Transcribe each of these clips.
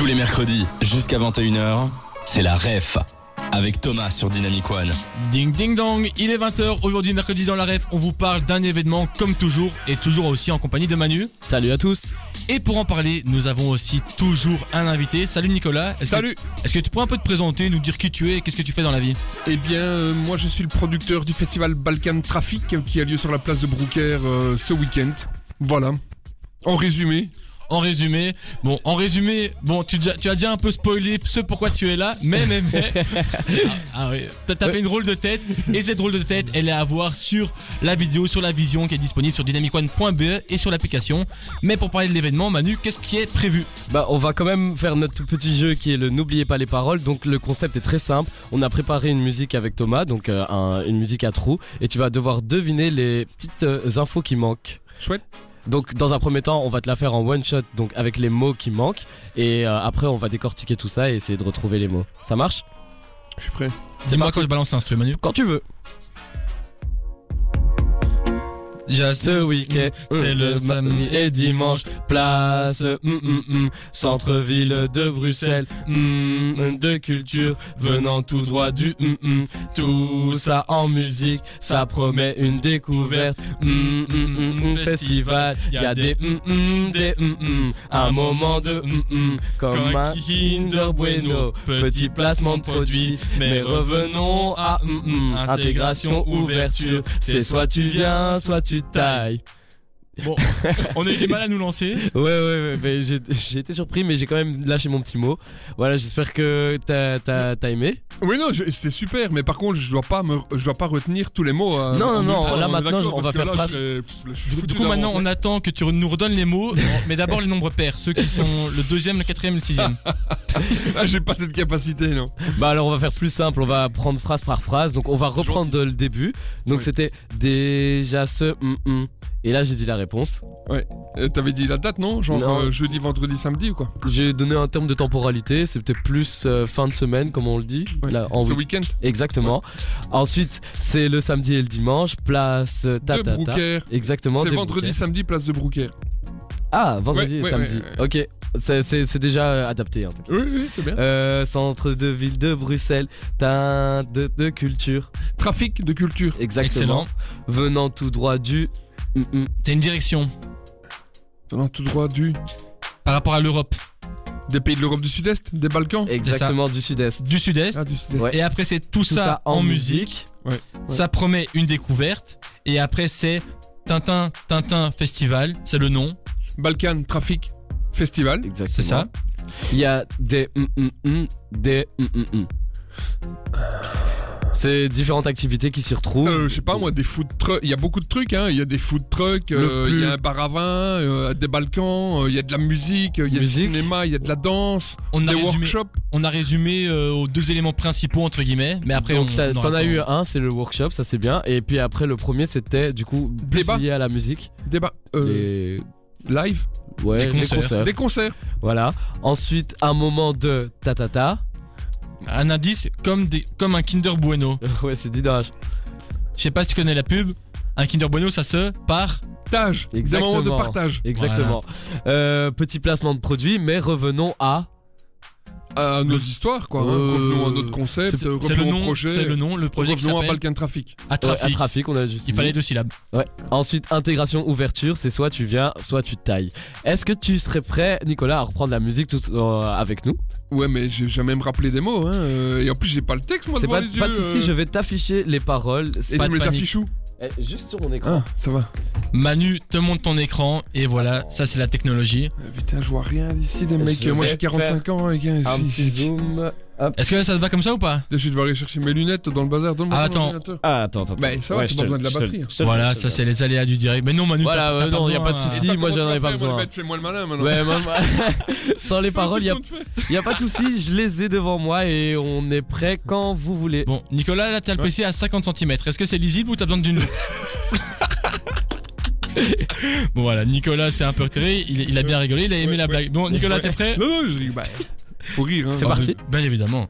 Tous les mercredis, jusqu'à 21h, c'est la REF. Avec Thomas sur Dynamic One. Ding ding dong, il est 20h, aujourd'hui mercredi dans la ref, on vous parle d'un événement comme toujours et toujours aussi en compagnie de Manu. Salut à tous. Et pour en parler, nous avons aussi toujours un invité. Salut Nicolas. Salut. Est-ce que tu pourrais un peu te présenter, nous dire qui tu es et qu'est-ce que tu fais dans la vie? Eh bien, euh, moi je suis le producteur du festival Balkan Traffic euh, qui a lieu sur la place de Brouckère euh, ce week-end. Voilà. En résumé, En résumé, bon, en résumé, bon, tu, as déjà un peu spoilé ce pourquoi tu es là, mais, mais, mais. ah, ah oui, t'as fait une drôle de tête, et cette drôle de tête, elle est à voir sur la vidéo, sur la vision qui est disponible sur dynamicone.be et sur l'application. Mais pour parler de l'événement, Manu, qu'est-ce qui est prévu? Bah, on va quand même faire notre tout petit jeu qui est le N'oubliez pas les paroles. Donc, le concept est très simple. On a préparé une musique avec Thomas, donc euh, un- une musique à trous, et tu vas devoir deviner les petites euh, infos qui manquent. chouette. Donc, dans un premier temps, on va te la faire en one shot, donc avec les mots qui manquent, et euh, après, on va décortiquer tout ça et essayer de retrouver les mots. Ça marche? Je suis prêt. Dis-moi quand je balance l'instru, Manu. Quand tu veux. Ce week-end, C'est le samedi et dimanche, place mm, mm, mm, centre-ville de Bruxelles, mm, de culture venant tout droit du mm, mm, tout ça en musique, ça promet une découverte, mm, mm, mm, mm, festival, y a des mm, mm, des mm, mm, un moment de mm, mm, comme un Kinder Bueno, petit placement de produit, mais revenons à mm, mm, intégration, ouverture, c'est soit tu viens, soit tu tailles. Bon, on a eu du mal à nous lancer. Ouais, ouais, ouais, mais j'ai j'ai été surpris, mais j'ai quand même lâché mon petit mot. Voilà, j'espère que t'as t'as- t'as aimé. Oui, non, je- c'était super, mais par contre, je dois pas, me, je dois pas retenir tous les mots. hein, Non, non, ultra, là, maintenant, on va faire là, phrase. je je suis Du, coup, maintenant, on attend que tu nous redonnes les mots, mais d'abord les nombres pairs, ceux qui sont le deuxième, le quatrième et le sixième. Ah, j'ai pas cette capacité, non. Bah alors on va faire plus simple, on va prendre phrase par phrase. Donc on va reprendre de le début. Donc Oui. c'était déjà ce mm, mm. Et là j'ai dit la réponse. Euh, T'avais dit la date, non Genre Non. euh, jeudi, vendredi, samedi ou quoi J'ai donné un terme de temporalité, c'était plus euh, fin de semaine comme on le dit. Ouais. Là, en Ce week- week-end Exactement. Ensuite c'est le samedi et le dimanche, place euh, ta de ta ta. Brouckère. Exactement. C'est des vendredi, samedi, place de Brouckère. Ah, vendredi Ouais, et ouais, samedi. ouais, ouais. Ok, c'est- c'est c'est déjà euh, adapté. hein, t'inquiète. Oui, oui, c'est bien. Euh, centre de ville de Bruxelles, teint de, de culture. Trafic de culture. Exactement. Excellent. Venant tout droit du. Mm, mm. C'est une direction tout droit du par rapport à l'Europe, des pays de l'Europe du Sud-Est, des Balkans. Exactement du sud-est. du sud-est. Ah. Ouais. Et après, c'est tout, Tout ça, en musique. Ouais. Ça promet une découverte. Et après, c'est Tintin, Tintin Festival. C'est le nom. Balkan Trafic Festival. Exactement. C'est ça. Il y a des. mm, mm, mm, des. C'est différentes activités qui s'y retrouvent. Euh, je sais pas moi, des food trucks. Il y a beaucoup de trucs, hein. Il y a des food trucks, euh, il y a un bar à vin, euh, des balkans, euh, il y a de la musique, il y a Musique. du cinéma, il y a de la danse, On a des résumé, workshops. on a résumé euh, aux deux éléments principaux, entre guillemets. Mais après, Donc t'en as eu un, c'est le workshop, ça c'est bien. Et puis après le premier c'était du coup Débat. lié à la musique. Débat. Euh, Les... Live. Ouais, Des concerts. concerts. Des concerts. Voilà. Ensuite un moment de ta ta ta. Un indice comme, des, comme un Kinder Bueno. ouais c'est dit dans Je sais pas si tu connais la pub. Un Kinder Bueno, ça se part. Partage. Des Exactement. moments de partage. Exactement. Euh, petit placement de produit, mais revenons à. À nos histoires, quoi. hein. Euh, Revenons à notre concept, c'est- euh, C'est le revenons au nom. projet. C'est le nom. Le projet qui Revenons à Balkan Trafic. à Ouais, trafic. à trafic, on a juste. Il dit. fallait deux syllabes. Ouais. Ensuite, intégration, ouverture, c'est soit tu viens, soit tu tailles. Est-ce que tu serais prêt, Nicolas, à reprendre la musique tout, euh, avec nous? Ouais, mais j'ai jamais me rappelé des mots, hein. Et en plus, j'ai pas le texte, moi, C'est devant pas, les yeux. pas de soucis, euh. je vais t'afficher les paroles. Et Pas tu me les affiches où? Eh, Juste sur mon écran. Ah, ça va. Manu te montre ton écran et voilà, ça c'est la technologie. Euh, Putain, je vois rien d'ici, les mecs. Moi, j'ai 45 ans, et Un j'ai- petit zoom. Est-ce que ça te va comme ça ou pas? Je vais devoir aller chercher mes lunettes dans le bazar. Donne-moi Ah, ton attends. Ah, attends, attends. Bah, ça va, Ouais, t'as pas besoin de la batterie. te- Voilà, ça c'est les aléas du direct. Mais non, Manu, Voilà, t'as- ouais, t'as non, y a pas de souci. hein. Attends, moi, j'en avais pas besoin. le Fais-moi le malin maintenant. Ouais, moi, moi- sans les paroles, il y a, y a pas de souci, je les ai devant moi et on est prêt quand vous voulez. Bon, Nicolas, là t'as le. PC à 50 cm. Est-ce que c'est lisible ou t'as besoin d'une Bon voilà, Nicolas c'est un peu retiré, il, il a bien rigolé, il a aimé Ouais, la blague. Bon, Nicolas, t'es prêt? Non, non, je bah, faut rire. Hein. C'est parti. Bien évidemment.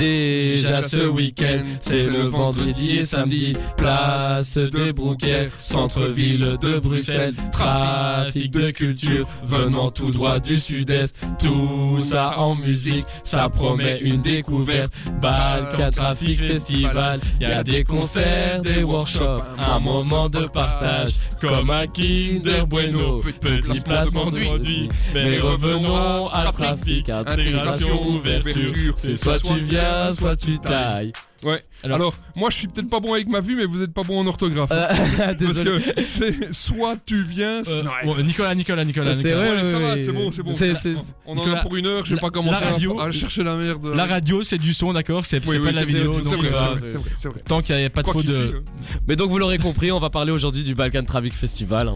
Déjà ce week-end, c'est le vendredi et samedi. Place des Brouquets, centre-ville de Bruxelles. Trafic de culture venant tout droit du sud-est. Tout ça en musique, ça promet une découverte. Balkan Trafic Festival, y a des concerts, des workshops, un moment de partage. Comme un Kinder Bueno, petit placement de produit. Mais revenons à Trafic, intégration, ouverture. C'est soit tu viens, soit tu tailles. Ouais. Alors- Alors, moi je suis peut-être pas bon avec ma vue, mais vous êtes pas bon en orthographe. Euh, Parce désolé. que c'est soit tu viens. Euh, Nicolas, Nicolas, Nicolas, C'est Nicolas. Ouais, ça va, c'est bon, c'est bon. C'est- c'est- On en Nicolas, a pour une heure, je vais pas commencer à- radio- à, chercher la merde. La radio, c'est du son, d'accord C'est Oui, c'est oui, pas de la vidéo. c'est donc, vrai, euh. Tant qu'il n'y a pas Quoi trop de. euh, Mais donc vous l'aurez compris, on va parler aujourd'hui du Balkan Trafic Festival.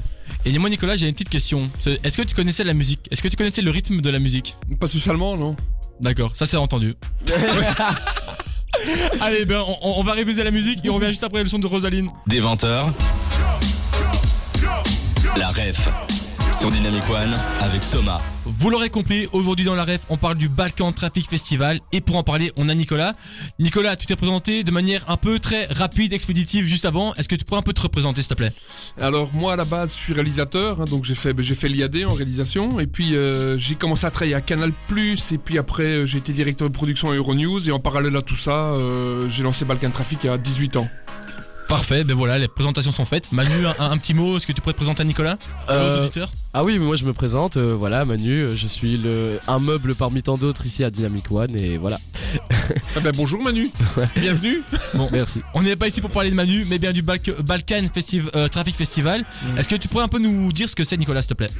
Et dis-moi, Nicolas, j'ai une petite question. Est-ce que tu connaissais la musique? Est-ce que tu connaissais le rythme de la musique? Pas spécialement, non D'accord, ça c'est entendu. Allez, ben on, on va réviser la musique et on revient juste après le son de Rosaline. Des 20h. La ref sur Dynamic One avec Thomas. Vous l'aurez compris, aujourd'hui dans la ref, on parle du Balkan Traffic Festival et pour en parler, on a Nicolas. Nicolas, tu t'es présenté de manière un peu très rapide, expéditive juste avant. Est-ce que tu pourrais un peu te représenter, s'il te plaît? Alors moi à la base je suis réalisateur, hein, donc j'ai fait j'ai fait l'IAD en réalisation et puis euh, j'ai commencé à travailler à Canal et puis après euh, j'ai été directeur de production à Euronews et en parallèle à tout ça euh, j'ai lancé Balkan Traffic à 18 ans. Parfait, ben voilà, les présentations sont faites. Manu, un, un petit mot, est-ce que tu pourrais te présenter à Nicolas? Aux Euh, auditeurs Ah oui, mais moi je me présente, euh, voilà Manu, euh, je suis le, un meuble parmi tant d'autres ici à Dynamic One et voilà. Ah ben bonjour Manu, bienvenue. Bon, merci. On n'est pas ici pour parler de Manu, mais bien du Balk- Balkan Festiv- euh, Traffic Festival. Est-ce que tu pourrais un peu nous dire ce que c'est, Nicolas, s'il te plaît?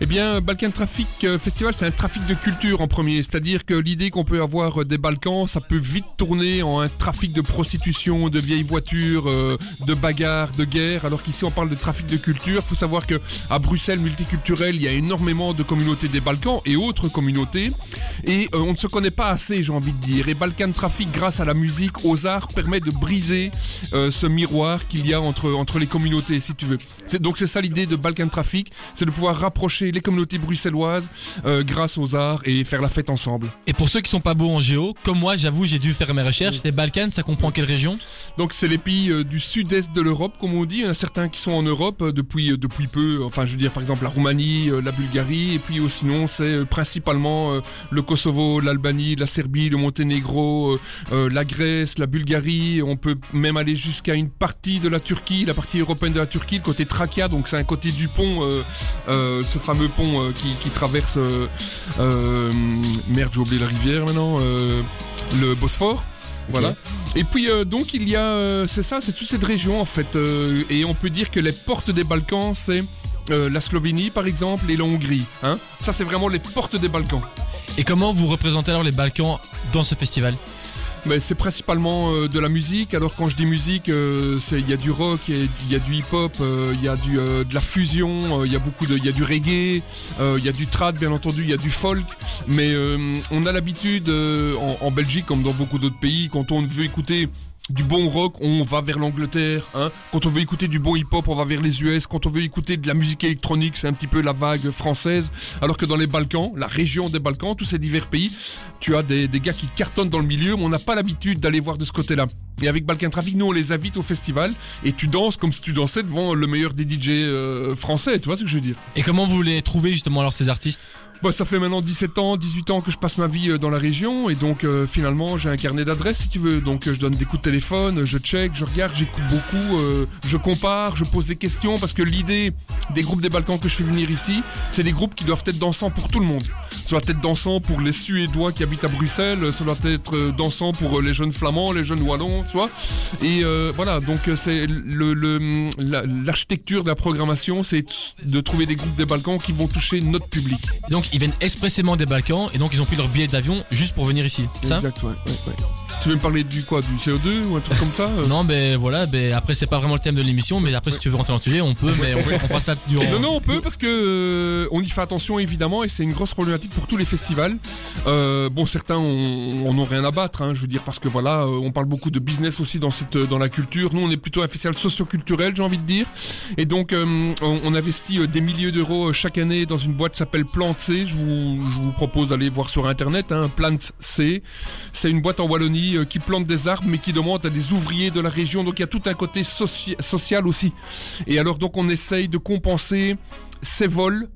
Eh bien, Balkan Traffic Festival, c'est un trafic de culture en premier. C'est-à-dire que l'idée qu'on peut avoir des Balkans, ça peut vite tourner en un trafic de prostitution, de vieilles voitures, euh, de bagarres, de guerres. Alors qu'ici, on parle de trafic de culture. Il faut savoir que à Bruxelles multiculturel, il y a énormément de communautés des Balkans et autres communautés. Et euh, on ne se connaît pas assez, j'ai envie de dire. Et Balkan Traffic, grâce à la musique, aux arts, permet de briser euh, ce miroir qu'il y a entre, entre les communautés, si tu veux. C'est- Donc c'est ça l'idée de Balkan Traffic, c'est de pouvoir rapprocher les communautés bruxelloises euh, grâce aux arts et faire la fête ensemble. Et pour ceux qui sont pas beaux en géo, comme moi, j'avoue, j'ai dû faire mes recherches. Les Balkans, ça comprend quelle région? Donc c'est les pays du sud-est de l'Europe, comme on dit. Il y en a certains qui sont en Europe depuis, depuis peu. Enfin, je veux dire par exemple la Roumanie, euh, la Bulgarie, et puis euh, sinon c'est euh, principalement le Kosovo, l'Albanie, la Serbie, le Monténégro, la Grèce, la Bulgarie. On peut même aller jusqu'à une partie de la Turquie, la partie européenne de la Turquie, le côté Trakia. Donc c'est un côté du pont, ce fameux pont qui, qui traverse. merde, j'ai oublié la rivière maintenant. le Bosphore. Voilà. Et puis euh, donc il y a, euh, c'est ça, c'est toute cette région en fait, euh, et on peut dire que les portes des Balkans, c'est euh, la Slovénie par exemple et la Hongrie. Hein ça c'est vraiment les portes des Balkans. Et comment vous représentez alors les Balkans dans ce festival? Mais c'est principalement euh, de la musique. Alors quand je dis musique, euh, c'est il y a du rock, il y a- il y, a du hip-hop, euh, il y a du euh, de la fusion, euh, il y a beaucoup de, il y a du reggae, euh, il y a du trad bien entendu, il y a du folk. Mais euh, on a l'habitude euh, en, en Belgique comme dans beaucoup d'autres pays, quand on veut écouter du bon rock, on va vers l'Angleterre. Hein. Quand on veut écouter du bon hip-hop, on va vers les US. Quand on veut écouter de la musique électronique, c'est un petit peu la vague française. Alors que dans les Balkans, la région des Balkans, tous ces divers pays, tu as des, gars qui cartonnent dans le milieu, mais on n'a pas l'habitude d'aller voir de ce côté-là. Et avec Balkan Traffic, nous on les invite au festival et tu danses comme si tu dansais devant le meilleur des DJ euh, français, tu vois ce que je veux dire? Et comment vous les trouvez justement alors ces artistes? Bah, ça fait maintenant 17 ans, 18 ans que je passe ma vie euh, dans la région et donc euh, finalement j'ai un carnet d'adresses si tu veux. Donc euh, je donne des coups de téléphone, je check, je regarde, j'écoute beaucoup, euh, je compare, je pose des questions parce que l'idée des groupes des Balkans que je fais venir ici, c'est des groupes qui doivent être dansants pour tout le monde. Ça doit être dansant pour les Suédois qui habitent à Bruxelles, ça doit être euh, dansant pour euh, les jeunes Flamands, les jeunes Wallons, tu vois. Et euh, voilà, donc euh, c'est le le- la- l'architecture de la programmation, c'est de trouver des groupes des Balkans qui vont toucher notre public. Donc ils viennent expressément des Balkans et donc ils ont pris leur billet d'avion juste pour venir ici. c'est Ça Exact, ouais, ouais, ouais. Tu veux me parler du quoi Du CO2 ou un truc comme ça euh Non, ben voilà, ben après c'est pas vraiment le thème de l'émission, mais après si tu veux rentrer dans le sujet, on peut, mais on, on fera ça durant. Non, non, on peut parce que euh, on y fait attention évidemment et c'est une grosse problématique pour tous les festivals. Euh, bon, certains on, on ont rien à battre, hein, je veux dire parce que voilà, on parle beaucoup de business aussi dans cette dans la culture. Nous, on est plutôt un festival socioculturel, j'ai envie de dire. Et donc, euh, on, on investit des milliers d'euros chaque année dans une boîte qui s'appelle Plante Je vous, propose d'aller voir sur internet. Hein, Plante C, c'est une boîte en Wallonie qui, euh, qui plantent des arbres, mais qui demandent à des ouvriers de la région. Donc il y a tout un côté soci- social aussi. Et alors donc on essaye de compenser ces vols.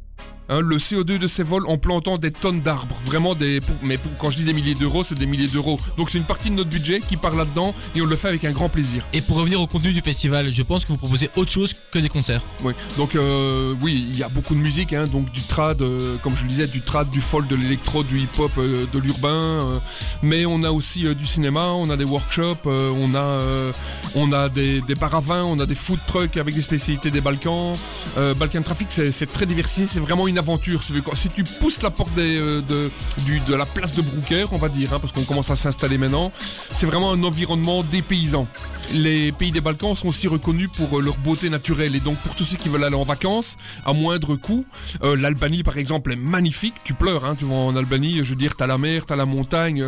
Hein, le CO2 de ces vols en plantant des tonnes d'arbres, vraiment des, pour- mais pour- quand je dis des milliers d'euros, c'est des milliers d'euros. Donc c'est une partie de notre budget qui part là-dedans et on le fait avec un grand plaisir. Et pour revenir au contenu du festival, je pense que vous proposez autre chose que des concerts. Oui, donc euh, oui, il y a beaucoup de musique, hein, donc du trad, euh, comme je le disais, du trad, du folk, de l'électro, du hip-hop, euh, de l'urbain, mais on a aussi du cinéma, on a des workshops, on a, on a des, des vin, on a des food trucks avec des spécialités des Balkans. Balkan Traffic, c'est très diversifié, c'est vraiment une Si tu pousses la porte des, euh, de, de la place de Broucker, on va dire, hein, parce qu'on commence à s'installer maintenant, c'est vraiment un environnement dépaysant. Les pays des Balkans sont aussi reconnus pour euh, leur beauté naturelle et donc pour tous ceux qui veulent aller en vacances à moindre coût, euh, l'Albanie par exemple est magnifique. Tu pleures, hein, tu vas en Albanie, je veux dire, t'as la mer, t'as la montagne,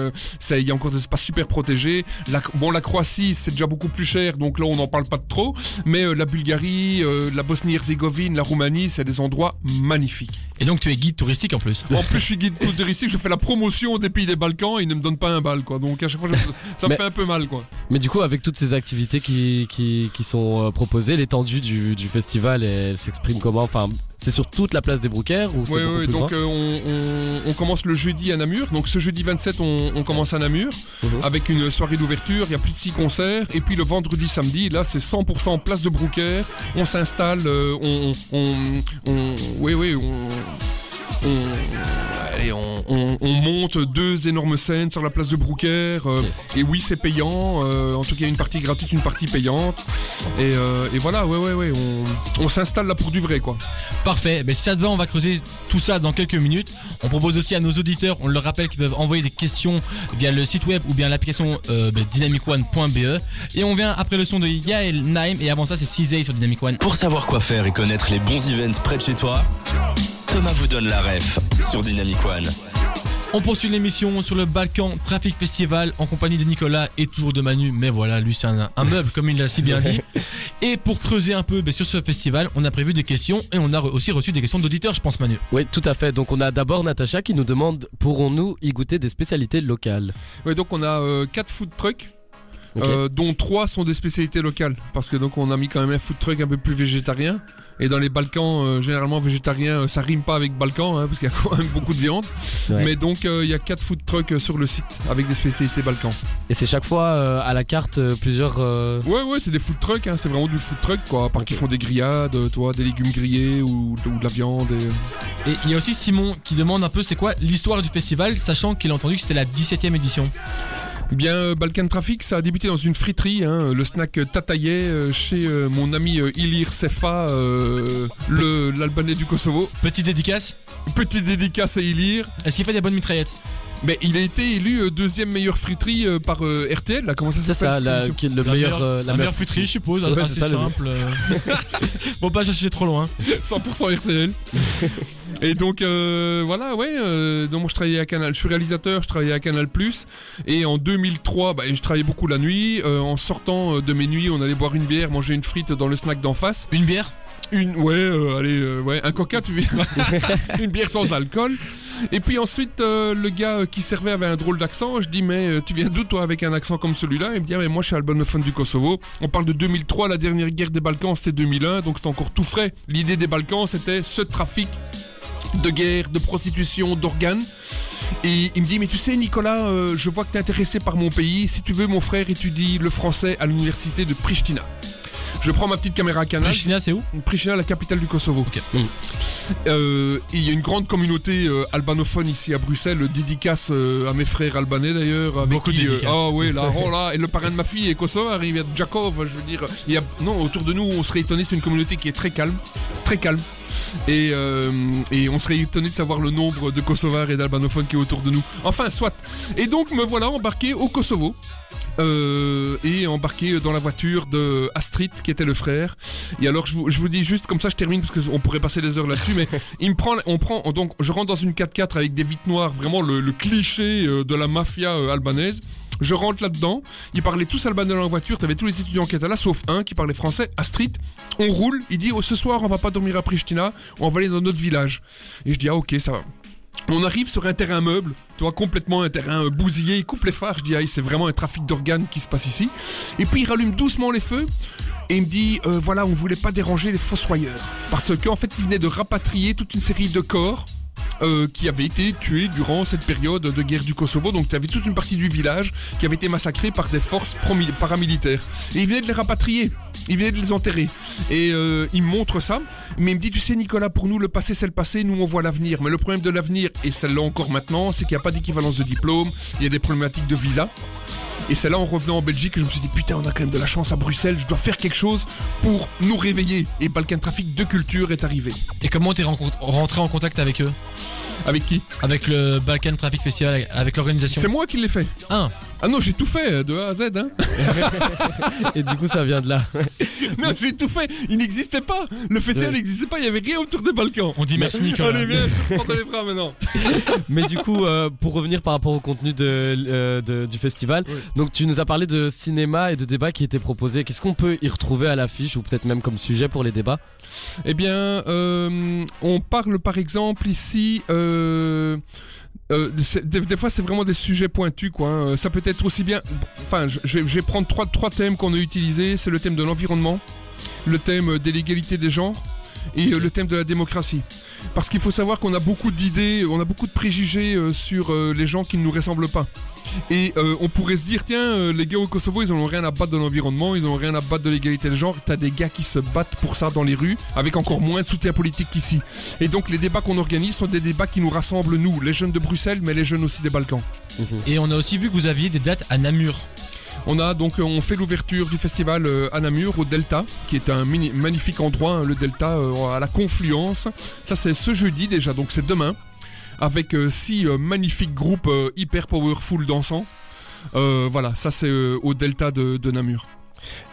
il y a encore des espaces super protégés. La, bon, la Croatie c'est déjà beaucoup plus cher, donc là on n'en parle pas trop. Mais la Bulgarie, la Bosnie-Herzégovine, la Roumanie, c'est des endroits magnifiques. Et donc tu es guide touristique en plus. En plus, je suis guide touristique, je fais la promotion des pays des Balkans et ils ne me donnent pas un bal, quoi. Donc à chaque fois, je- ça me Mais- fait un peu mal, quoi. Mais du coup, avec toutes ces activités qui, qui, qui sont euh, proposées, l'étendue du, du festival, elle s'exprime comment? Enfin, c'est sur toute la place des Broukers ou Oui, oui, donc euh, on, on- on commence le jeudi à Namur. Donc ce jeudi 27, on, on commence à Namur Mhm. avec une soirée d'ouverture. Il y a plus de 6 concerts. Et puis le vendredi, samedi, là, c'est 100% place de Broucker. On s'installe, euh, on- oui, oui, on, on, allez, on, on- on monte deux énormes scènes sur la place de Broucker. euh, Et oui, c'est payant. euh, en tout cas, une partie gratuite, une partie payante. Et, euh, et voilà, ouais, ouais, ouais, on, on s'installe là pour du vrai, quoi. Parfait, mais si ça te va, on va creuser tout ça dans quelques minutes. On propose aussi à nos auditeurs, on leur rappelle qu'ils peuvent envoyer des questions via le site web ou bien l'application euh, bah, dynamicone.be. Et on vient après le son de Yael Naim et avant ça c'est Cizay sur Dynamic One. Pour savoir quoi faire et connaître les bons events près de chez toi, Thomas vous donne la ref sur Dynamic One. On poursuit l'émission sur le Balkan Traffic Festival en compagnie de Nicolas et toujours de Manu, mais voilà, lui c'est un, un meuble comme il l'a si bien dit. Et pour creuser un peu bah, sur ce festival, on a prévu des questions et on a re- aussi reçu des questions d'auditeurs, je pense Manu. Oui, tout à fait. Donc on a d'abord Natacha qui nous demande pourrons-nous y goûter des spécialités locales? Ouais, donc on a euh, quatre food trucks. Euh, dont trois sont des spécialités locales parce que donc on a mis quand même un food truck un peu plus végétarien et dans les Balkans euh, généralement végétarien euh, ça rime pas avec Balkan hein, parce qu'il y a quand même beaucoup de viande Ouais. mais donc euh, il y a quatre food trucks sur le site avec des spécialités Balkans Et c'est chaque fois euh, à la carte euh, plusieurs. euh, ouais ouais c'est des food trucks hein, c'est vraiment du food truck quoi à part qu'ils font des grillades toi des légumes grillés ou, ou de la viande et... Et il y a aussi Simon qui demande un peu c'est quoi l'histoire du festival, sachant qu'il a entendu que c'était la 17ème édition? Bien, euh, Balkan Traffic, ça a débuté dans une friterie, hein, le snack euh, Tataye, euh, chez euh, mon ami euh, Ilir Sefa, euh, le l'Albanais du Kosovo. Petite dédicace, Petite dédicace à Ilir. est-ce qu'il fait des bonnes mitraillettes? Mais il a été élu euh, deuxième meilleure friterie euh, par euh, RTL, là, comment ça C'est s'appelle ça, cette la, qui est le meilleur. euh, la, meilleure friterie, je suppose, Ouais, c'est ça, le- simple. euh. bon, pas chercher trop loin. 100% RTL. Et donc euh, voilà, ouais. euh, donc moi je travaillais à Canal, je suis réalisateur, je travaillais à Canal Et en 2003, bah, je travaillais beaucoup la nuit. Euh, en sortant de mes nuits, on allait boire une bière, manger une frite dans le snack d'en face. Une bière? Une, ouais, euh, allez, euh, ouais, un coca, tu veux Une bière sans alcool. Et puis ensuite, euh, le gars qui servait avait un drôle d'accent. Je dis, mais tu viens d'où toi avec un accent comme celui-là? Il me dit, ah, mais moi je suis albanophone du Kosovo. On parle de 2003, la dernière guerre des Balkans c'était 2001, donc c'était encore tout frais. L'idée des Balkans c'était ce trafic de guerre, de prostitution, d'organes. Et il me dit, mais tu sais Nicolas, euh, je vois que tu es intéressé par mon pays. Si tu veux, mon frère étudie le français à l'université de Pristina. Je prends ma petite caméra Canal. Pristina, c'est où Pristina, la capitale du Kosovo. Mm. Euh, il y a une grande communauté euh, albanophone ici à Bruxelles, dédicace euh, à mes frères albanais d'ailleurs. avec Beaucoup de qui. Ah oui, là, oh là, et le parrain de ma fille est kosovar, il vient de Jakov, je veux dire. Il y a, non, autour de nous, on serait étonné, c'est une communauté qui est très calme, très calme. Et, euh, et on serait étonné de savoir le nombre de kosovars et d'albanophones qui est autour de nous. Enfin, soit. Et donc me voilà embarqué au Kosovo. Euh, et embarqué dans la voiture de Astrid qui était le frère et alors je vous, je vous dis juste comme ça je termine parce qu'on pourrait passer des heures là-dessus mais il me prend on prend donc je rentre dans une 4x4 avec des vitres noires vraiment le, le cliché euh, de la mafia euh, albanaise je rentre là-dedans, ils parlaient tous albanais dans la voiture, t'avais tous les étudiants qui étaient là, sauf un qui parlait français, Astrid. On roule, il dit oh, ce soir on va pas dormir à Pristina, on va aller dans notre village. Et je dis ah ok ça va. On arrive sur un terrain meuble, tu vois, complètement un terrain bousillé. Il coupe les phares. Je dis, c'est vraiment un trafic d'organes qui se passe ici. Et puis il rallume doucement les feux. Et il me dit, euh, voilà, on voulait pas déranger les fossoyeurs. Parce qu'en fait, il venait de rapatrier toute une série de corps euh, qui avaient été tués durant cette période de guerre du Kosovo. Donc, tu avais toute une partie du village qui avait été massacrée par des forces paramilitaires. Et il venait de les rapatrier. Il venait de les enterrer. Et euh, il me montre ça. Mais il me dit, tu sais, Nicolas, pour nous, le passé, c'est le passé. Nous, on voit l'avenir. Mais le problème de l'avenir, et celle-là encore maintenant, c'est qu'il n'y a pas d'équivalence de diplôme. Il y a des problématiques de visa. Et c'est là en revenant en Belgique que je me suis dit putain on a quand même de la chance à Bruxelles, je dois faire quelque chose pour nous réveiller. Et Balkan Trafic de culture est arrivé. Et comment t'es rentré en contact avec eux? Avec qui Avec le Balkan Traffic Festival, avec l'organisation C'est moi qui l'ai fait. Un. Ah non j'ai tout fait de A à Z hein. Et du coup, ça vient de là. non j'ai tout fait. Il n'existait pas. Le festival Ouais. n'existait pas. Il y avait rien autour des Balkans. On dit merci Nicolas. Allez viens, je te les bras maintenant. Mais du coup, euh, pour revenir par rapport au contenu de, euh, de- du festival, Oui. donc tu nous as parlé de cinéma et de débats qui étaient proposés. Qu'est-ce qu'on peut y retrouver à l'affiche ou peut-être même comme sujet pour les débats? Eh bien, euh, on parle par exemple ici. Euh, euh, des, fois, c'est vraiment des sujets pointus, quoi. hein. Ça peut être aussi bien. Enfin, je, vais- prendre trois, trois thèmes qu'on a utilisés. C'est le thème de l'environnement, le thème euh, de l'égalité des genres et le thème de la démocratie. Parce qu'il faut savoir qu'on a beaucoup d'idées, on a beaucoup de préjugés sur les gens qui ne nous ressemblent pas. Et euh, on pourrait se dire, tiens, euh, les gars au Kosovo, ils en ont rien à battre de l'environnement, ils en ont rien à battre de l'égalité de genre. T'as des gars qui se battent pour ça dans les rues, avec encore moins de soutien politique qu'ici. Et donc les débats qu'on organise sont des débats qui nous rassemblent, nous, les jeunes de Bruxelles, mais les jeunes aussi des Balkans. Et on a aussi vu que vous aviez des dates à Namur. On a donc euh, on fait l'ouverture du festival à Namur au Delta, qui est un mini- magnifique endroit, hein, le Delta euh, à la confluence. Ça c'est ce jeudi déjà, donc c'est demain, avec euh, six euh, magnifiques groupes euh, hyper powerful dansants. Voilà, ça c'est au Delta de, de Namur.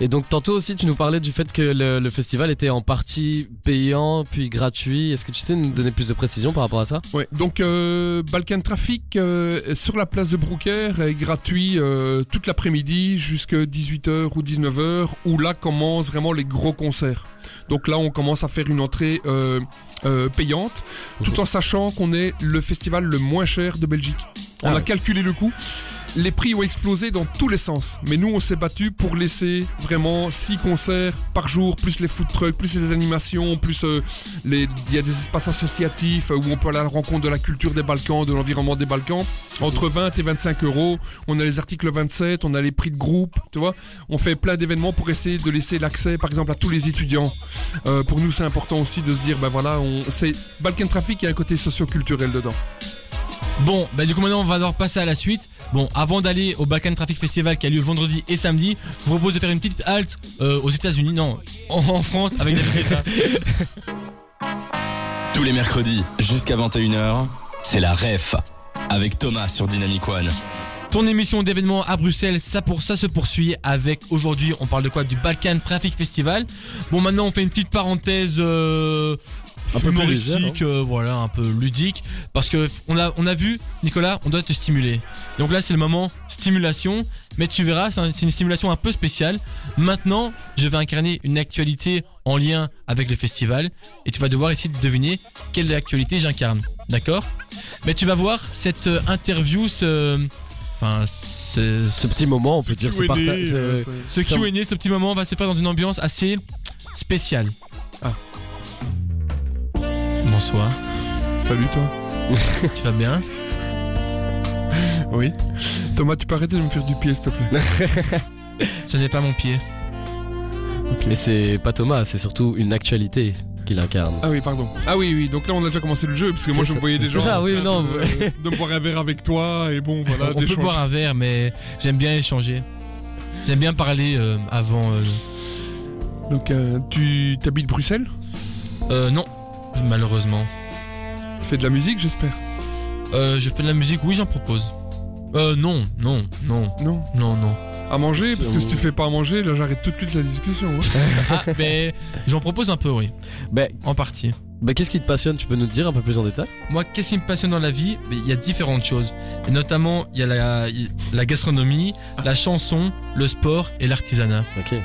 Et donc tantôt aussi, tu nous parlais du fait que le, le festival était en partie payant puis gratuit. Est-ce que tu sais nous donner plus de précisions par rapport à ça? Ouais, donc euh, Balkan Traffic euh, sur la place de Broucker est gratuit euh, toute l'après-midi jusqu'à 18h ou 19h où là commencent vraiment les gros concerts. Donc là on commence à faire une entrée payante tout en sachant qu'on est le festival le moins cher de Belgique. On Ah a ouais. calculé le coût. Les prix ont explosé dans tous les sens, mais nous on s'est battu pour laisser vraiment 6 concerts par jour, plus les food trucks, plus les animations, plus euh, les, il y a des espaces associatifs euh, où on peut aller à la rencontre de la culture des Balkans, de l'environnement des Balkans. Entre 20 et 25 euros, on a les articles 27, on a les prix de groupe, tu vois. On fait plein d'événements pour essayer de laisser l'accès, par exemple, à tous les étudiants. Euh, pour nous, c'est important aussi de se dire, ben voilà, on, c'est Balkan Traffic, il y a un côté socio-culturel dedans. Bon, bah du coup maintenant on va devoir passer à la suite. Bon, avant d'aller au Balkan Traffic Festival qui a lieu vendredi et samedi, je vous propose de faire une petite halte euh, aux États-Unis, non, en, en France avec des. Tous les mercredis jusqu'à 21h, c'est la REF avec Thomas sur Dynamic One. Ton émission d'événements à Bruxelles, ça pour ça se poursuit avec aujourd'hui, on parle de quoi? Du Balkan Traffic Festival. Bon, maintenant on fait une petite parenthèse euh, Un peu humoristique, légère, euh, voilà, un peu ludique, parce que on a on a vu, Nicolas, on doit te stimuler. Donc là c'est le moment stimulation, mais tu verras, c'est un- c'est une stimulation un peu spéciale. Maintenant, je vais incarner une actualité en lien avec le festival, et tu vas devoir essayer de deviner quelle actualité j'incarne, d'accord? Mais tu vas voir cette euh, interview, ce Enfin, ce, Ce petit moment, on peut dire, c'est parta- euh, c'est- ce Q&A, ce petit moment va se faire dans une ambiance assez spéciale. Ah. Bonsoir, Salut toi. tu vas bien? Oui. Thomas, tu peux arrêter de me faire du pied, s'il te plaît? Ce n'est pas mon pied. Mais c'est pas Thomas, c'est surtout une actualité qu'il incarne. Ah oui, pardon. Ah oui, oui. Donc là, on a déjà commencé le jeu parce que moi, je me voyais des c'est gens. ça, oui, non, de, boire un verre avec toi et bon, voilà. on peut d'échanger. boire un verre, mais j'aime bien échanger. J'aime bien parler euh, avant. euh, Donc, euh, tu t'habites Bruxelles? Euh, non, malheureusement. Tu fais de la musique, j'espère. Euh, je fais de la musique, oui, j'en propose. Euh, non, non, non, Non. non, non. À manger, parce que si tu fais pas à manger, là, j'arrête tout de suite la discussion. hein. Ah, mais j'en propose un peu, oui, Bah, en partie. bah, qu'est-ce qui te passionne? Tu peux nous dire un peu plus en détail? Moi, qu'est-ce qui me passionne dans la vie? Mais Il y a différentes choses. Et notamment, il y a la, la gastronomie, la chanson, le sport et l'artisanat. Ok.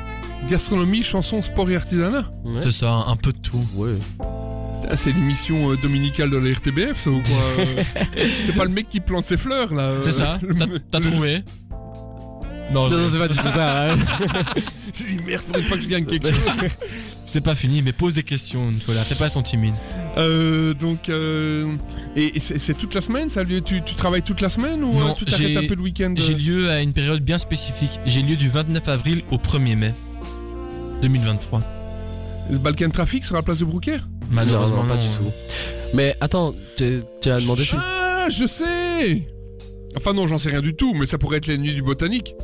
Gastronomie, chanson, sport et artisanat? Ouais. C'est ça, un peu de tout. Ouais. Ah, c'est l'émission euh, dominicale de la RTBF, ça ou quoi euh C'est pas le mec qui plante ses fleurs là. euh, C'est ça, t'as- trouvé Non, Non, c'est pas du tout ça. hein. J'ai dit merde, faudrait pas que je gagne quelque chose. c'est pas fini, mais pose des questions, Nicolas. Fais pas ton timide. Euh, donc, euh, et, c'est toute la semaine ça lieu tu, tu travailles toute la semaine ou Non, tu t'arrêtes un peu le week-end J'ai lieu à une période bien spécifique. J'ai lieu du 29 avril au 1er mai 2023. Le Balkan Traffic sur la place de Broucker Malheureusement, non, non, pas non. du tout. Mais attends, tu tu as demandé si. Ah, je sais Enfin non, j'en sais rien du tout, mais ça pourrait être les nuits du botanique.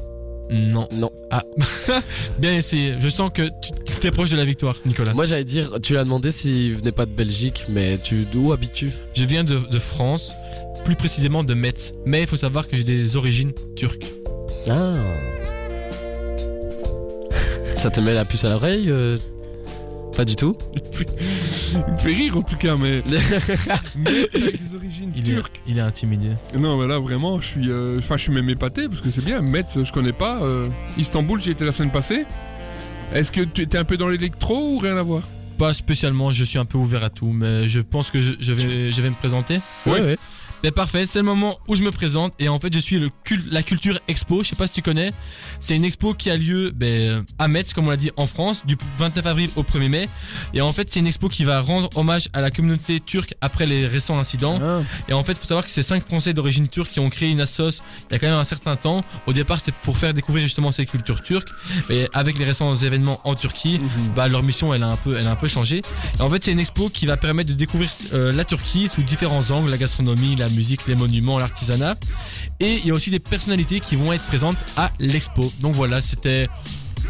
Non. Non. Ah, bien essayé. Je sens que tu t'es proche de la victoire, Nicolas. Moi j'allais dire, tu l'as demandé s'il venait pas de Belgique, mais tu d'où habites-tu? Je viens de, de France, plus précisément de Metz. Mais il faut savoir que j'ai des origines turques. Ah. Ça te met la puce à l'oreille euh, Pas du tout? Il me fait rire en tout cas, mais. mais avec des origines Il est, turques. il est intimidé. Non, mais là vraiment, je suis, euh, enfin, je suis même épaté parce que c'est bien. Metz, je connais pas. euh, Istanbul, j'y étais la semaine passée. Est-ce que tu étais un peu dans l'électro ou rien à voir? Pas spécialement, je suis un peu ouvert à tout, mais je pense que je, je vais, je vais me présenter. Ouais. ouais. Mais parfait, c'est le moment où je me présente et en fait je suis le cul- la Culture Expo, je sais pas si tu connais. C'est une expo qui a lieu ben, à Metz, comme on l'a dit, en France, du 29 avril au 1er mai. Et en fait c'est une expo qui va rendre hommage à la communauté turque après les récents incidents. Ah. Et en fait, faut savoir que c'est cinq Français d'origine turque qui ont créé une assos il y a quand même un certain temps. Au départ, c'était pour faire découvrir justement ces cultures turques. Mais avec les récents événements en Turquie, bah, leur mission, elle a un peu, elle a un peu changé. Et en fait, c'est une expo qui va permettre de découvrir euh, la Turquie sous différents angles, la gastronomie, la musique, les monuments, l'artisanat. Et il y a aussi des personnalités qui vont être présentes à l'expo. Donc voilà, c'était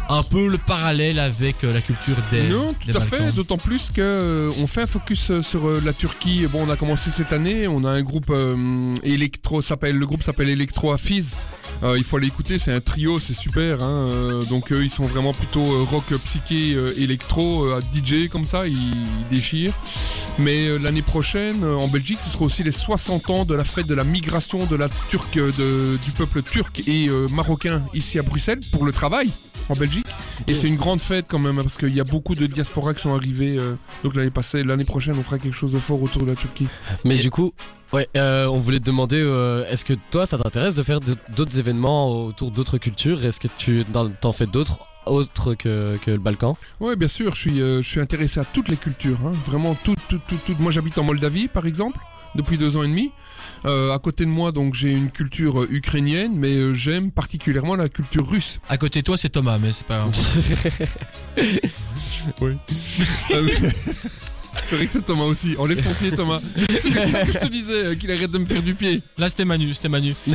un peu le parallèle avec euh, la culture des Non, des tout à Balkans. fait. D'autant plus que euh, on fait un focus euh, sur euh, la Turquie. Bon, on a commencé cette année. On a un groupe euh, électro. S'appelle le groupe s'appelle Electro Hafiz. Euh, il faut aller écouter. C'est un trio. C'est super. Hein, donc eux, ils sont vraiment plutôt rock psyché électro DJ comme ça. Ils, ils déchirent. Mais l'année prochaine, en Belgique, ce sera aussi les 60 ans de la fête de la migration de la Turque, de- du peuple turc et marocain ici à Bruxelles pour le travail en Belgique. Et c'est une grande fête quand même, parce qu'il y a beaucoup de diasporas qui sont arrivés. euh, donc l'année passée, l'année prochaine, on fera quelque chose de fort autour de la Turquie. Mais du coup, ouais, euh, on voulait te demander, euh, est-ce que toi, ça t'intéresse de faire d'autres événements autour d'autres cultures? Est-ce que tu t'en- fais d'autres autres que, que le Balkan? Ouais, bien sûr, je suis, euh, je suis intéressé à toutes les cultures, hein, vraiment toutes, toutes, toutes, toutes. Moi, j'habite en Moldavie, par exemple, depuis deux ans et demi. Euh, à côté de moi, donc, j'ai une culture euh, ukrainienne, mais euh, j'aime particulièrement la culture russe. À côté de toi, c'est Thomas, mais c'est pas grave. C'est vrai que c'est Thomas aussi. Enlève ton pied, Thomas. Je te disais, euh, qu'il arrête de me faire du pied. Là, c'était Manu, c'était Manu.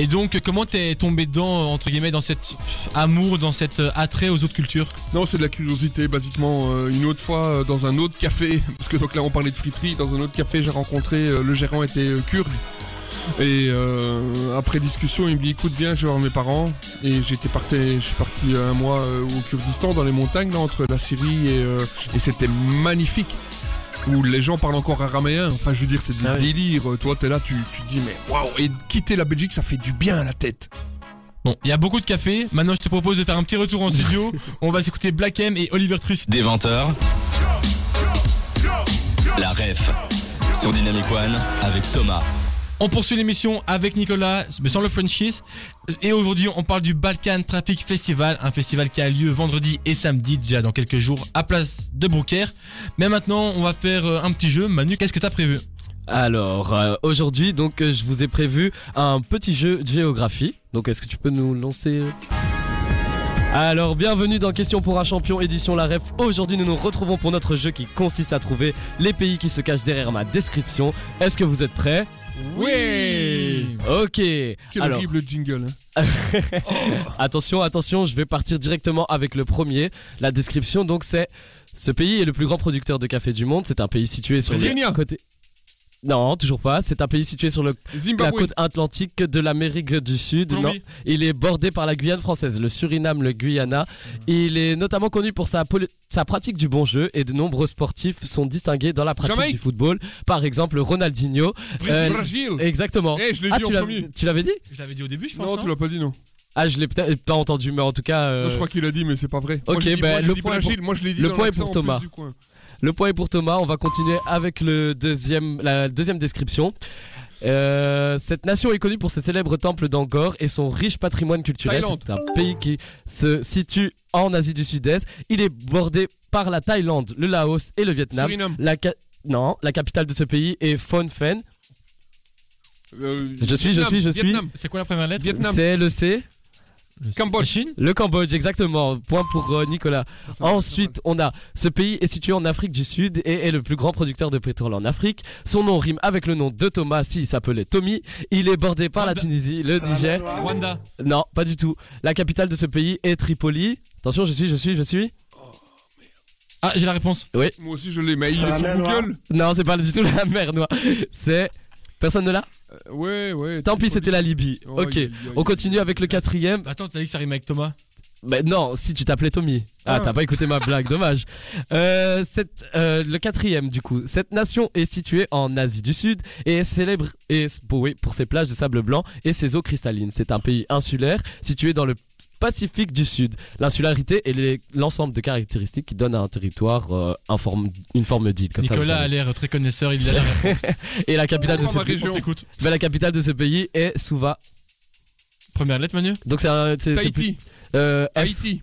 Et donc, comment t'es tombé dedans, entre guillemets, dans cet amour, dans cet euh, attrait aux autres cultures? Non, c'est de la curiosité, basiquement. Euh, une autre fois, euh, dans un autre café, parce que donc là, on parlait de friterie, dans un autre café, j'ai rencontré, le gérant était kurde. Et après discussion, il me dit écoute, viens, je vais voir mes parents. Et j'étais parti, je suis parti un mois au Kurdistan, dans les montagnes, entre la Syrie et, et c'était magnifique. Où les gens parlent encore araméen. Enfin, je veux dire, c'est du Ah oui. délire. Toi, t'es là, tu, tu te dis, mais waouh! Et quitter la Belgique, ça fait du bien à la tête. Bon, il y a beaucoup de café. Maintenant, je te propose de faire un petit retour en studio. On va s'écouter Black M et Oliver Twist. Des 20h. La ref sur Dynamic One avec Thomas. On poursuit l'émission avec Nicolas, mais sans le franchise. Et aujourd'hui, on parle du Balkan Traffic Festival, un festival qui a lieu vendredi et samedi, déjà dans quelques jours, à place de Broucker. Mais maintenant, on va faire euh, un petit jeu. Manu, qu'est-ce que t'as prévu? Alors, euh, aujourd'hui, donc, euh, je vous ai prévu un petit jeu de géographie. Donc, est-ce que tu peux nous lancer? Alors, bienvenue dans Question pour un champion, édition La Ref. Aujourd'hui, nous nous retrouvons pour notre jeu qui consiste à trouver les pays qui se cachent derrière ma description. Est-ce que vous êtes prêts? Oui Ok. Quel Alors, jingle. hein. Attention, attention, je vais partir directement avec le premier. La description, donc, c'est ce pays est le plus grand producteur de café du monde. C'est un pays situé sur le côté. Non, toujours pas. C'est un pays situé sur le, la côte atlantique de l'Amérique du Sud. Non, il est bordé par la Guyane française, le Suriname, le Guyana. Il est notamment connu pour sa, pratique du bon jeu et de nombreux sportifs sont distingués dans la pratique Jamaïque. du football. Par exemple, Ronaldinho. Euh, Brésil. Exactement. Eh, je l'ai Ah, dit tu l'as- premier. tu l'avais dit? Je l'avais dit au début, je pense. Non, non tu l'as pas dit, non. Ah, je l'ai peut-être pas entendu, mais en tout cas. euh, Non, je crois qu'il a dit, mais c'est pas vrai. ok, moi, dit- moi, le point est pour- moi, je l'ai dit le point est pour Thomas. Le point est pour Thomas. On va continuer avec le deuxième, la deuxième description. Euh, cette nation est connue pour ses célèbres temples d'Angkor et son riche patrimoine culturel. C'est un pays qui se situe en Asie du Sud-Est. Il est bordé par la Thaïlande, le Laos et le Vietnam. Suriname. La ca- non, la capitale de ce pays est Phnom Penh. Euh, Je suis, je suis, je suis. C'est quoi la première lettre? Vietnam. C'est le C. Cambodge. Chine Le Cambodge, exactement. Point pour euh, Nicolas. Ensuite, on a ce pays est situé en Afrique du Sud et est le plus grand producteur de pétrole en Afrique. Son nom rime avec le nom de Thomas, s'il s'appelait Tommy. Il est bordé par la. Tunisie, le Niger. Rwanda. Non, pas du tout. La capitale de ce pays est Tripoli. Attention, je suis, je suis, je suis. Ah, j'ai la réponse. Moi aussi je l'ai, mais il est sur Google. Non, c'est pas du tout la mer Noire. C'est. Personne ne l'a Euh, ouais, ouais. Tant pis, c'était la Libye. Oh, ok, on continue avec le quatrième. Attends, t'as dit que ça rime avec Thomas Mais non, si tu t'appelais Tommy. Ah, Ah. t'as pas écouté ma blague, dommage. Euh, cette, euh, le quatrième, du coup. Cette nation est située en Asie du Sud et est célèbre et, pour, oui, pour ses plages de sable blanc et ses eaux cristallines. C'est un pays insulaire situé dans le Pacifique du Sud. L'insularité est l'ensemble de caractéristiques qui donnent à un territoire euh, un une forme d'île. ça, Nicolas a l'air très connaisseur, il a l'air. Et la capitale de ce pays, mais la capitale de ce pays est Suva. première lettre, Manu? Donc c'est Tahiti. euh. Haïti.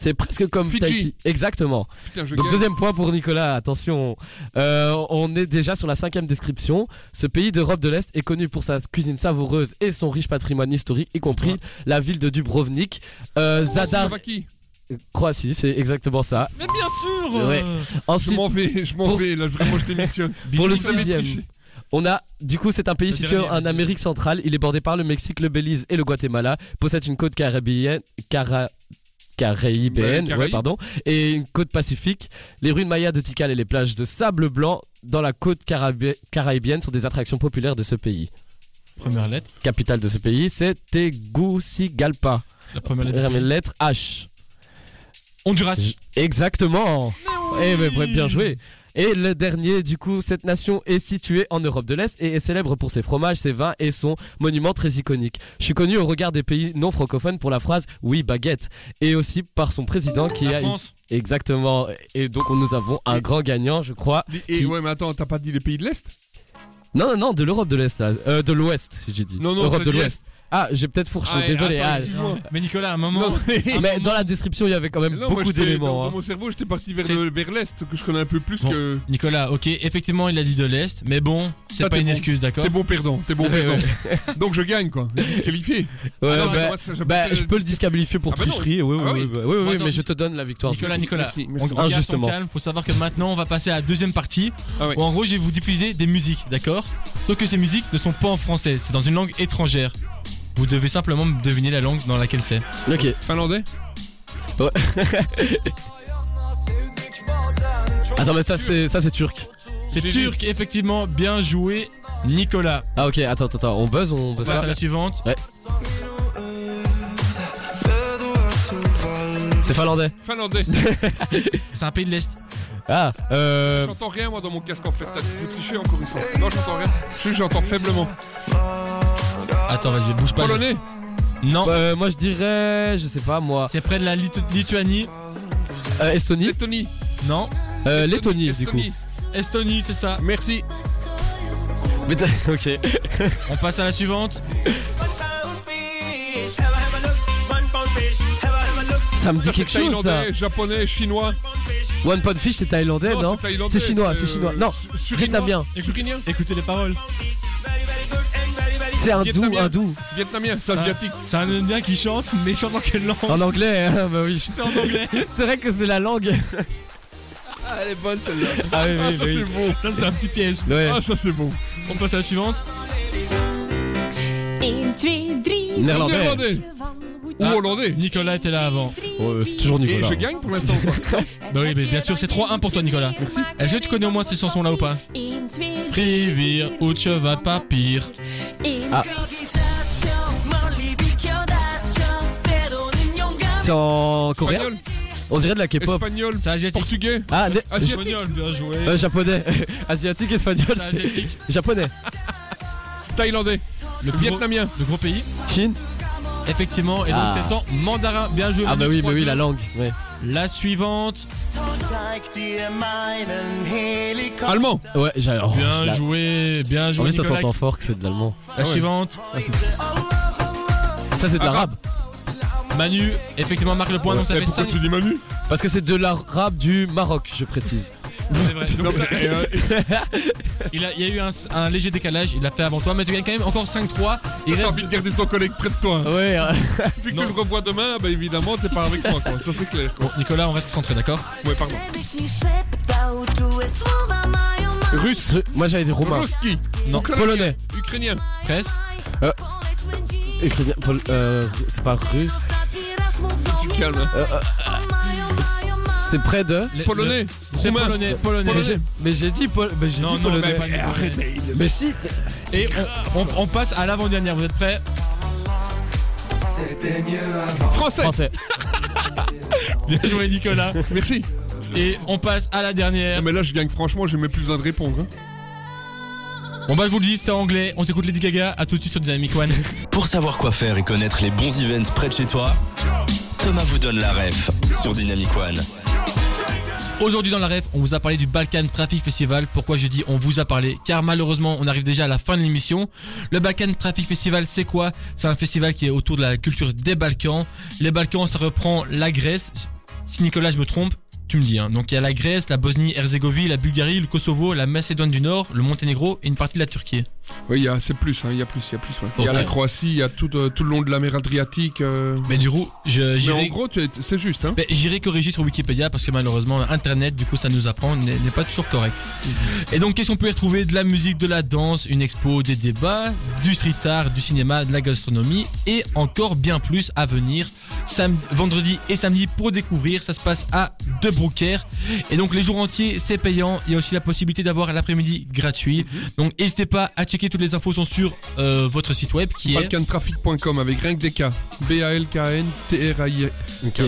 C'est presque comme Fidji. Tahiti. Exactement. Putain, je Donc gagne. deuxième point pour Nicolas, attention. Euh, on est déjà sur la cinquième description. Ce pays d'Europe de l'Est est connu pour sa cuisine savoureuse et son riche patrimoine historique, y compris la ville de Dubrovnik. Euh, Zadar, Slovaquie. Croatie, c'est exactement ça. Mais bien sûr Ouais. euh, Je Ensuite, m'en vais, je m'en Pour- vais, là vraiment je démissionne. pour le sixième, on a, du coup, c'est un pays Le situé dernier, en. Amérique centrale. Il est bordé par le Mexique, le Belize et le Guatemala. Possède une côte caribéenne, cara- caraïbéenne, Ouais, pardon, et une côte pacifique. Les ruines mayas de Tikal et les plages de sable blanc dans la côte caraïbienne sont des attractions populaires de ce pays. Première lettre. Capitale de ce pays, c'est Tegucigalpa. La première lettre. Première lettre H. Honduras. Exactement. Eh ben, bien joué. Et le dernier, du coup, cette nation est située en Europe de l'Est et est célèbre pour ses fromages, ses vins et son monument très iconique. Je suis connu au regard des pays non francophones pour la phrase oui baguette et aussi par son président qui La a France. exactement. Et donc nous avons un grand gagnant, je crois. Et Qui- ouais, mais attends, t'as pas dit les pays de l'Est? Non, non, non, de l'Europe de l'Est, là. Euh, de l'Ouest, si j'ai dit. Non, non, Europe de l'Ouest. Ah, j'ai peut-être fourché, Ah, désolé. attends, Ah, excuse-moi. Mais Nicolas, à un moment. Non, mais- mais dans la description, il y avait quand même Non, moi, beaucoup j'étais- Dans, d'éléments. dans hein. mon cerveau, j'étais parti vers C'est- le- vers l'Est, que je connais un peu plus Bon. que. Nicolas, ok, effectivement, il a dit de l'Est, mais bon, c'est Ça, pas t'es une bon. excuse, d'accord T'es bon perdant, t'es bon Ouais, perdant. Donc je gagne quoi, disqualifié. Ouais, Ah non, bah, ça, bah, je peux le disqualifier pour Ah bah non. tricherie. Oui, oui, Ah oui, oui. oui, oui, oui, Bon, attends, mais je te donne la victoire. Nicolas, Merci, Nicolas, merci, on son calme. Faut savoir que maintenant, on va passer à la deuxième partie. Ah ouais. Où en gros, je vais vous diffuser des musiques, d'accord Sauf que ces musiques ne sont pas en français, c'est dans une langue étrangère. Vous devez simplement deviner la langue dans laquelle c'est. Ok. Finlandais Attends, mais ça c'est ça c'est turc. C'est J'ai turc, effectivement, bien joué, Nicolas. Ah ok, attends, attends, attends, on buzz, on On buzz passe pas à la suivante. C'est finlandais. Finlandais. C'est un pays de l'Est. Ah, euh, J'entends rien moi dans mon casque en fait. T'as faut tricher encore une fois. Non, j'entends rien. Je j'entends faiblement. Attends, vas-y, bouge pas. Polonais Non, euh, moi je dirais, je sais pas moi, c'est près de la Litu- Lituanie. euh, Estonie, Lettonie. Non, euh, Lettonie, Lettonie du coup. Estonie. Estonie, c'est ça. Merci. Mais t'as- ok. On passe à la suivante. Ça me dit quelque chose ça. Thaïlandais, japonais, chinois. One Pot Fish c'est thaïlandais non, c'est. C'est chinois, c'est euh, chinois. Non, vietnamien. Écoutez les paroles. C'est hindou, Vietnamien. hindou. Vietnamien, c'est asiatique. C'est un Indien qui chante, mais il chante en quelle langue En anglais, hein, bah oui. C'est en anglais. C'est vrai que c'est la langue. Ah, elle est bonne celle-là. Ah oui, Ah, ça oui. c'est bon. Ça, c'était un petit piège. Ouais. Ah, ça c'est bon. On passe à la suivante. 1, 2, 3, Néerlandais. Ou Ah. hollandais. Nicolas était là avant. Ouais, c'est toujours Et Nicolas. je gagne pour l'instant. Bah oui, mais bien sûr, c'est 3-1 pour toi, Nicolas. Merci. Est-ce que tu connais au moins ces chansons-là ou pas 1, 2, Rivir ou cheval pas pire. 1, Ah. C'est en coréen On dirait de la K-pop. espagnol, C'est asiatique. portugais, Ah. Espagnol, bien joué. euh, japonais. Asiatique, espagnol, asiatique. japonais. thaïlandais, Le vietnamien. le gros pays. Chine Effectivement, et donc Ah. c'est en mandarin. Bien joué. Ah bah Manu, oui, bah oui, 3-2. la langue. Ouais. La suivante. Allemand Ouais, j'ai. oh, Bien joué, bien En joué. plus, ça s'entend fort que c'est de l'allemand. La Ah ouais. suivante. Ça, c'est de l'arabe. Manu, effectivement, marque le point, donc ça fait Pourquoi 5. tu dis Manu? Parce que c'est de l'arabe du Maroc, je précise. C'est vrai. Donc, ça- il, a, il y a eu un, un léger décalage, il l'a fait avant toi, mais tu gagnes quand même encore 5-3. Il T'as reste. envie de garder ton collègue près de toi. hein. Ouais, Vu que Non. tu le revois demain, bah évidemment, t'es pas avec moi, quoi. Ça, c'est clair, quoi. Bon, Nicolas, on reste concentré, d'accord Ouais, pardon. Russe. moi j'avais dit roumain. Ruski. Non. Ukrainien. Polonais. Ukrainien. Presque. Ukrainien, pol- euh, c'est pas russe. Tu calmes, hein. C'est près de. Le- Polonais. C'est polonais, polonais. Mais j'ai, mais j'ai dit, pol- mais j'ai Non, dit non, polonais. mais. Mais si. Et on, on- on passe à l'avant-dernière, vous êtes prêts? Français. Français. Bien joué, Nicolas. Merci. Et on passe à la dernière. Non, mais là, je gagne franchement, j'ai même plus besoin de répondre. hein. Bon, bah, je vous le dis, c'est en anglais. On s'écoute Lady Gaga. À tout de suite sur Dynamic One. Pour savoir quoi faire et connaître les bons events près de chez toi, Thomas vous donne la ref sur Dynamic One. Aujourd'hui dans la ref, on vous a parlé du Balkan Traffic Festival. Pourquoi je dis on vous a parlé Car malheureusement, on arrive déjà à la fin de l'émission. Le Balkan Traffic Festival, c'est quoi? C'est un festival qui est autour de la culture des Balkans. Les Balkans, ça reprend la Grèce. Si Nicolas, je me trompe, tu me dis. Hein. Donc il y a la Grèce, la Bosnie-Herzégovine, la Bulgarie, le Kosovo, la Macédoine du Nord, le Monténégro et une partie de la Turquie. Oui, c'est plus, hein, il y a plus, il y a plus. ouais. Il y a la Croatie, il y a tout, euh, tout le long de la mer Adriatique. euh. Mais du coup, je- Mais en gros, c'est juste, hein. J'irai corriger sur Wikipédia parce que malheureusement Internet du coup ça nous apprend n'est pas toujours correct. Et donc qu'est-ce qu'on peut y retrouver? De la musique, de la danse, une expo, des débats, du street art, du cinéma, de la gastronomie et encore bien plus à venir vendredi et samedi pour découvrir. Ça se passe à De Brouckère et donc les jours entiers c'est payant. Il y a aussi la possibilité d'avoir l'après-midi gratuit. Donc n'hésitez pas à checker toutes les infos sont sur euh, votre site web qui est Balkantraffic.com avec rien que des K. B-A-L-K-N-T-R-A-I. Ok.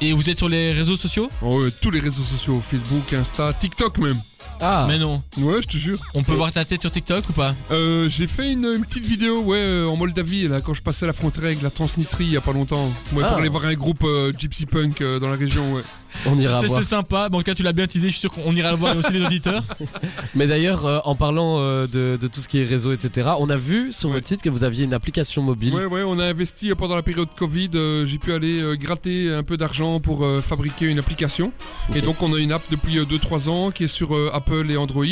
et vous êtes sur les réseaux sociaux? Oh, ouais, tous les réseaux sociaux, Facebook, Insta, TikTok même. Ah. Mais non, Ouais, je te jure. on peut voir ta tête sur TikTok ou pas? Euh, j'ai fait une, une petite vidéo, ouais, euh, en Moldavie, là, quand je passais la frontière avec la Transnistrie il y a pas longtemps. Ouais, Ah. pour aller voir un groupe euh, Gypsy Punk euh, dans la région, ouais. On ira C'est voir. c'est sympa, bon, en tout cas tu l'as bien teasé, je suis sûr qu'on ira le voir et aussi les auditeurs. Mais d'ailleurs, euh, en parlant euh, de, de tout ce qui est réseau, etc., on a vu sur Ouais. votre site que vous aviez une application mobile. Ouais, ouais, on a investi euh, pendant la période Covid. euh, j'ai pu aller euh, gratter un peu d'argent pour euh, fabriquer une application. Et donc, on a une app depuis 2-3 ans qui est sur euh, Apple et Android.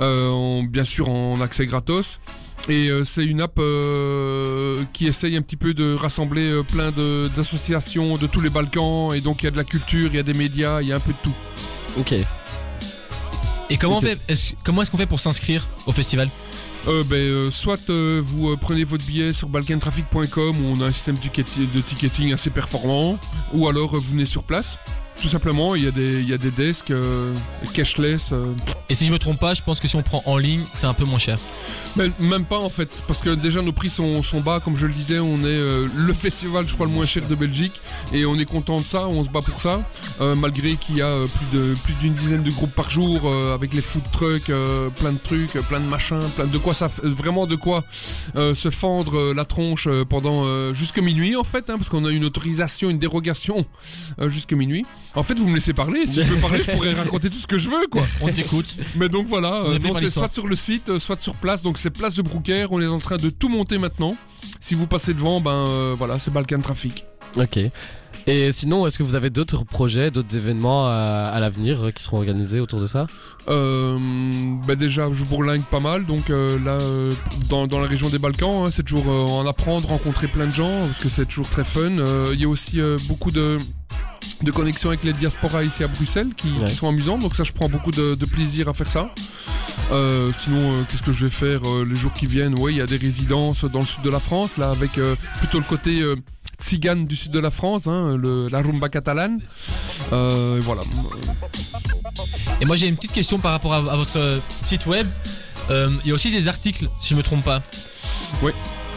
euh, en- bien sûr, en accès gratos. Et euh, c'est une app euh, qui essaye un petit peu de rassembler euh, plein d'associations de tous les Balkans. Et donc, il y a de la culture, il y a des médias, il y a un peu de tout. Ok. Et comment, on Et fait, est-ce- comment est-ce qu'on fait pour s'inscrire au festival? Euh, ben, euh, soit euh, vous euh, prenez votre billet sur balkantraffic.com où on a un système de ticket- de ticketing assez performant, ou alors euh, vous venez sur place. Tout simplement, il y a des, il y a des desks euh, cashless. euh. Et si je me trompe pas, je pense que si on prend en ligne, c'est un peu moins cher. Même, même pas en fait, parce que déjà nos prix sont, sont bas, comme je le disais, on est euh, le festival, je crois, le moins cher de Belgique, et on est content de ça, on se bat pour ça, euh, malgré qu'il y a euh, plus de plus d'une dizaine de groupes par jour, euh, avec les food trucks, euh, plein de trucs, euh, plein de machins, plein de quoi ça, f- vraiment de quoi euh, se fendre euh, la tronche euh, pendant euh, jusque minuit en fait, hein, parce qu'on a une autorisation, une dérogation euh, jusque minuit. En fait, vous me laissez parler, si je veux parler, je pourrais raconter tout ce que je veux, quoi. On t'écoute. Mais donc voilà, euh, non, c'est soit sur le site, euh, soit sur place. Donc c'est place de Brouckère. On est en train de tout monter maintenant. Si vous passez devant, ben euh, voilà, c'est Balkan Traffic. Ok. Et sinon, est-ce que vous avez d'autres projets, d'autres événements à, à l'avenir qui seront organisés autour de ça? Euh, ben déjà, je bourlingue pas mal. Donc euh, là, dans, dans la région des Balkans, hein, c'est toujours euh, en apprendre, rencontrer plein de gens, parce que c'est toujours très fun. Il y a aussi beaucoup de de connexions avec les diasporas ici à Bruxelles qui, sont amusantes donc ça je prends beaucoup de, de plaisir à faire ça Euh, sinon euh, qu'est-ce que je vais faire euh, les jours qui viennent? Ouais il y a des résidences dans le sud de la France là avec plutôt le côté tzigane du sud de la France hein, le, la rumba catalane et voilà Et moi j'ai une petite question par rapport à, à votre site web. Il y a aussi des articles, si je me trompe pas. Oui.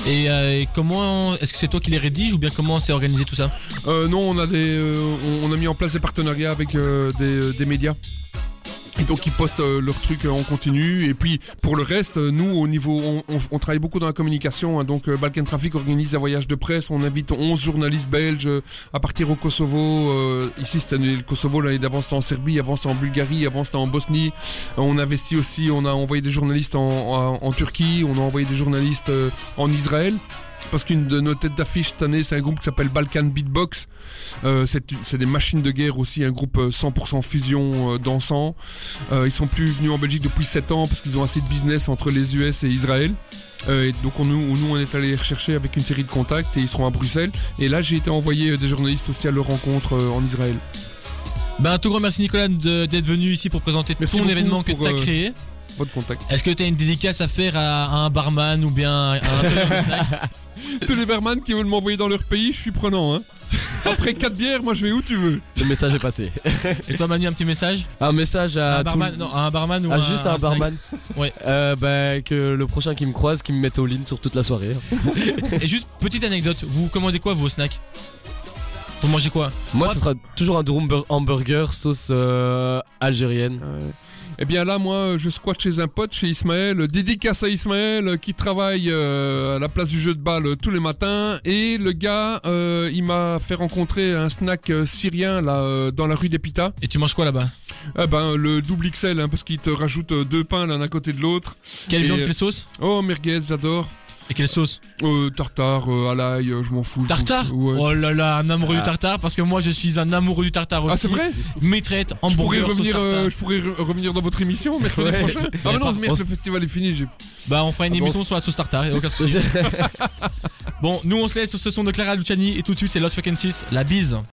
Et euh, comment est-ce que c'est toi qui les rédiges ou bien comment c'est organisé tout ça? Euh, non, on a des, euh, on, a mis en place des partenariats avec euh, des médias. Donc ils postent euh, leurs trucs euh, en continu. Et puis pour le reste, euh, nous au niveau, on, travaille beaucoup dans la communication. hein. donc Balkan Traffic organise un voyage de presse. On invite 11 journalistes belges à partir au Kosovo. Ici c'était le Kosovo, l'année d'avant c'était en Serbie, avant c'était en Bulgarie, avant c'était en Bosnie. On investit aussi, on a envoyé des journalistes en, Turquie, on a envoyé des journalistes en Israël. Parce qu'une de nos têtes d'affiche cette année, c'est un groupe qui s'appelle Balkan Beatbox. Euh, c'est des machines de guerre aussi, un groupe euh, 100% fusion euh, dansant. Euh, ils sont plus venus en Belgique depuis 7 ans parce qu'ils ont assez de business entre les US et Israël. Euh, et donc on, nous, on est allé les rechercher avec une série de contacts et ils seront à Bruxelles. Et là, j'ai été envoyé euh, des journalistes aussi à leur rencontre euh, en Israël. Ben, un tout grand merci Nicolas d'être venu ici pour présenter Merci ton événement que tu as euh, créé. Votre contact. Est-ce que tu as une dédicace à faire à, à un barman ou bien à un Tous les barman qui veulent m'envoyer dans leur pays, je suis prenant. Hein. Après 4 bières, moi je vais où tu veux. Le message est passé. Et toi Manu, un petit message Un message à à un tout barman, non, à un barman ou Ah, à juste un snack barman Ouais. Euh, bah, que le prochain qui me croise, qui me mette au lean sur toute la soirée. Et juste petite anecdote, vous commandez quoi vos snacks? Vous mangez quoi? Moi, ce sera toujours un drum bur- hamburger sauce euh, algérienne. Eh bien là, moi, je squatte chez un pote, chez Ismaël. Dédicace à Ismaël euh, qui travaille euh, à la place du jeu de balle euh, tous les matins. Et le gars, euh, il m'a fait rencontrer un snack syrien là euh, dans la rue d'Epita. Et tu manges quoi là-bas? Eh ben le double XL, hein, parce qu'il te rajoute deux pains l'un à côté de l'autre. Quelle viande, quelle sauce? Oh merguez, j'adore. Et quelle sauce Euh, tartare, euh, à l'ail, euh, je m'en fous. Tartare ouais. Oh là là, un amoureux Ah. du tartare parce que moi je suis un amoureux du tartare aussi. Ah c'est vrai Mes traites, je pourrais, hamburger, sauce revenir, euh, je pourrais re- revenir dans votre émission mercredi Ouais. prochain. Ah mais non, merde, on le festival est fini. Bah on fera une Ah bon, émission sur la sauce tartare, aucun souci. bon, nous on se laisse sur ce son de Clara Luciani et tout de suite c'est Lost Frequencies, la bise.